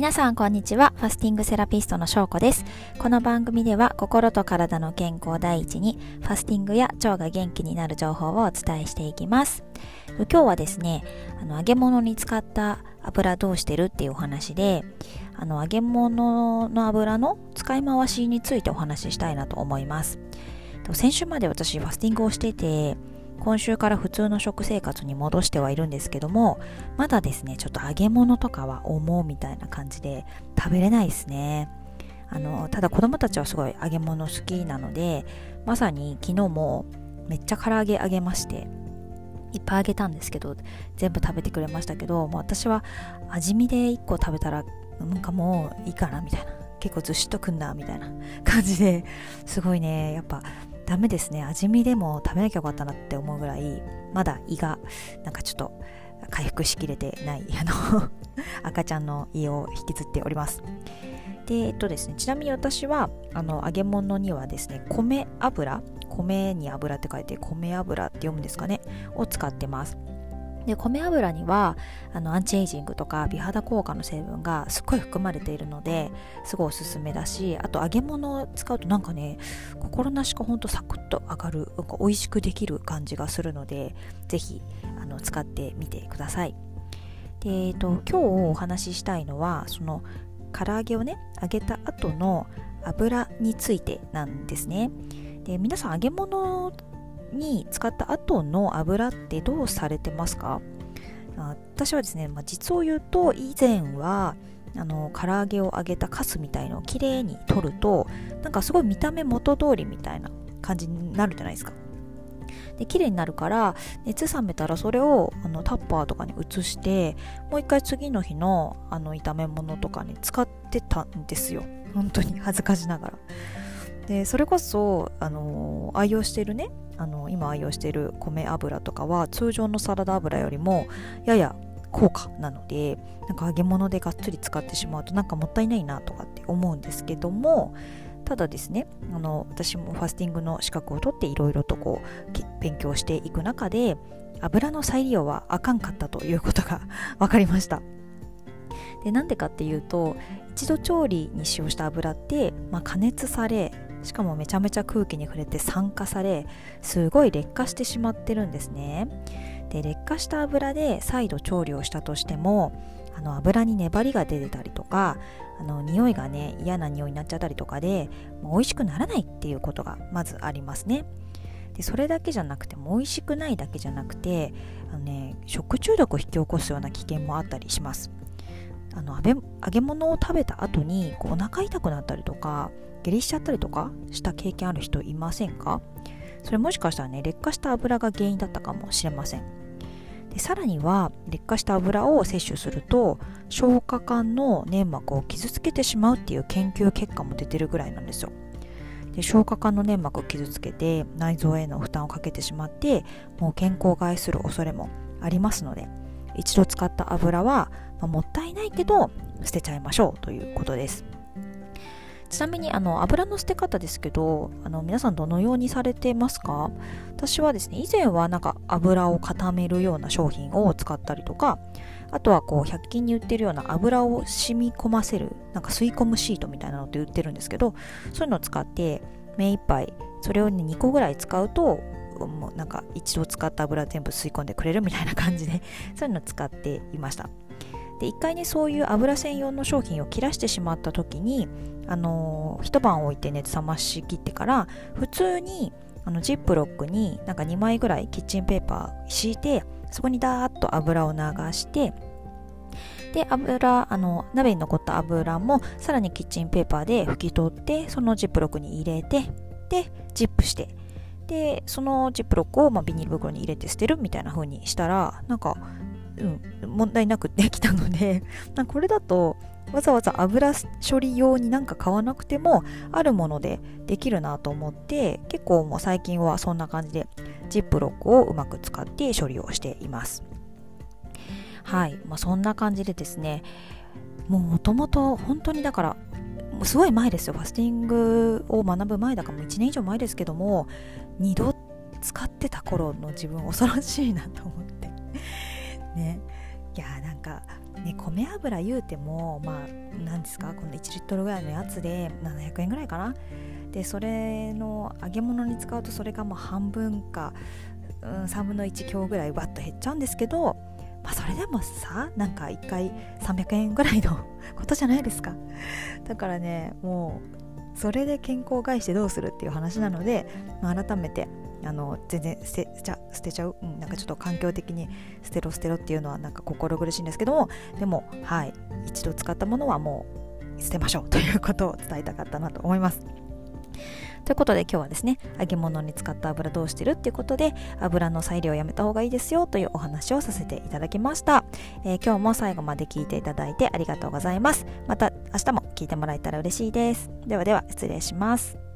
皆さんこんにちは。ファスティングセラピストのしょうこです。この番組では心と体の健康第一にファスティングや腸が元気になる情報をお伝えしていきます。今日はですねあの揚げ物に使った油どうしてるっていうお話であの揚げ物の油の使い回しについてお話ししたいなと思います。先週まで私ファスティングをしてて今週から普通の食生活に戻してはいるんですけどもまだですねちょっと揚げ物とかは思うみたいな感じで食べれないですね。あのただ子供たちはすごい揚げ物好きなのでまさに昨日もめっちゃ唐揚げ揚げましていっぱい揚げたんですけど全部食べてくれましたけどもう私は味見で1個食べたらなんかもういいかなみたいな。結構ずしっとくんなみたいな感じですごいねやっぱダメですね。味見でも食べなきゃよかったなって思うぐらいまだ胃がなんかちょっと回復しきれてない あの赤ちゃんの胃を引きずっております。でえっとですねちなみに私はあの揚げ物にはですね米油米に油って書いて米油って読むんですかねを使ってます。で米油にはあのアンチエイジングとか美肌効果の成分がすっごい含まれているのですごいおすすめだしあと揚げ物を使うとなんかね心なしかほんとサクッと上がるなんか美味しくできる感じがするので是非使ってみてください。で、えっと、今日お話ししたいのはその唐揚げをね揚げた後の油についてなんですね。で皆さん揚げ物に使った後の油ってどうされてますか？私はですね、まあ、実を言うと以前はあの唐揚げを揚げたカスみたいのをきれいに取るとなんかすごい見た目元通りみたいな感じになるじゃないですか。で綺麗になるから熱冷めたらそれをあのタッパーとかに移してもう一回次の日のあの炒め物とかに使ってたんですよ。本当に恥ずかしながら。でそれこそ、あの愛用しているねあの今愛用している米油とかは通常のサラダ油よりもやや高価なのでなんか揚げ物でがっつり使ってしまうとなんかもったいないなとかって思うんですけどもただですねあの私もファスティングの資格を取っていろいろとこう勉強していく中で油の再利用はあかんかったということが 分かりました。でなんでかっていうと一度調理に使用した油って、まあ、加熱されしかもめちゃめちゃ空気に触れて酸化されすごい劣化してしまってるんですね。で劣化した油で再度調理をしたとしてもあの油に粘りが出てたりとかあの匂いがね嫌な匂いになっちゃったりとかでもう美味しくならないっていうことがまずありますね。でそれだけじゃなくても美味しくないだけじゃなくてあの、ね、食中毒を引き起こすような危険もあったりします。あの揚げ物を食べた後にこうお腹痛くなったりとか下痢しちゃったりとかした経験ある人いませんか？それもしかしたらね劣化した油が原因だったかもしれません。でさらには劣化した油を摂取すると消化管の粘膜を傷つけてしまうっていう研究結果も出てるぐらいなんですよ。で消化管の粘膜を傷つけて内臓への負担をかけてしまってもう健康を害する恐れもありますので一度使った油は、まあ、もったいないけど捨てちゃいましょうということです。ちなみにあの油の捨て方ですけどあの皆さんどのようにされてますか？私はですね以前はなんか油を固めるような商品を使ったりとかあとはこう100均に売ってるような油を染み込ませるなんか吸い込むシートみたいなのって売ってるんですけどそういうのを使って目いっぱいそれを、ね、2個ぐらい使うともうなんか一度使った油全部吸い込んでくれるみたいな感じでそういうのを使っていました。で一回ねそういう油専用の商品を切らしてしまった時にあの、一晩置いて熱冷ましきってから普通にあのジップロックになんか2枚ぐらいキッチンペーパー敷いてそこにダーッと油を流してで油あの鍋に残った油もさらにキッチンペーパーで拭き取ってそのジップロックに入れてでジップしてでそのジップロックを、まあ、ビニール袋に入れて捨てるみたいな風にしたらなんかうん、問題なくできたので これだとわざわざ油処理用になんか買わなくてもあるものでできるなと思って結構もう最近はそんな感じでジップロックをうまく使って処理をしています。はい、まあ、そんな感じでですねもともと本当にだからすごい前ですよ。ファスティングを学ぶ前だからもう1年以上前ですけども2度使ってた頃の自分恐ろしいなと思って。ね。いやなんかね、米油言うてもまあ何ですかこの1リットルぐらいのやつで700円ぐらいかな。でそれの揚げ物に使うとそれがもう半分か、うん、3分の1強ぐらいわっと減っちゃうんですけど、まあ、それでもさなんか1回300円ぐらいのことじゃないですか。だからねもうそれで健康を害してどうするっていう話なので、まあ、改めてあの全然捨てちゃ捨てちゃう、うん、なんかちょっと環境的に捨てろ捨てろっていうのはなんか心苦しいんですけどもでもはい一度使ったものはもう捨てましょうということを伝えたかったなと思います。ということで今日はですね揚げ物に使った油どうしてるっていうことで油の裁量をやめた方がいいですよというお話をさせていただきました、えー、今日も最後まで聞いていただいてありがとうございます。また明日も聞いてもらえたら嬉しいです。ではでは失礼します。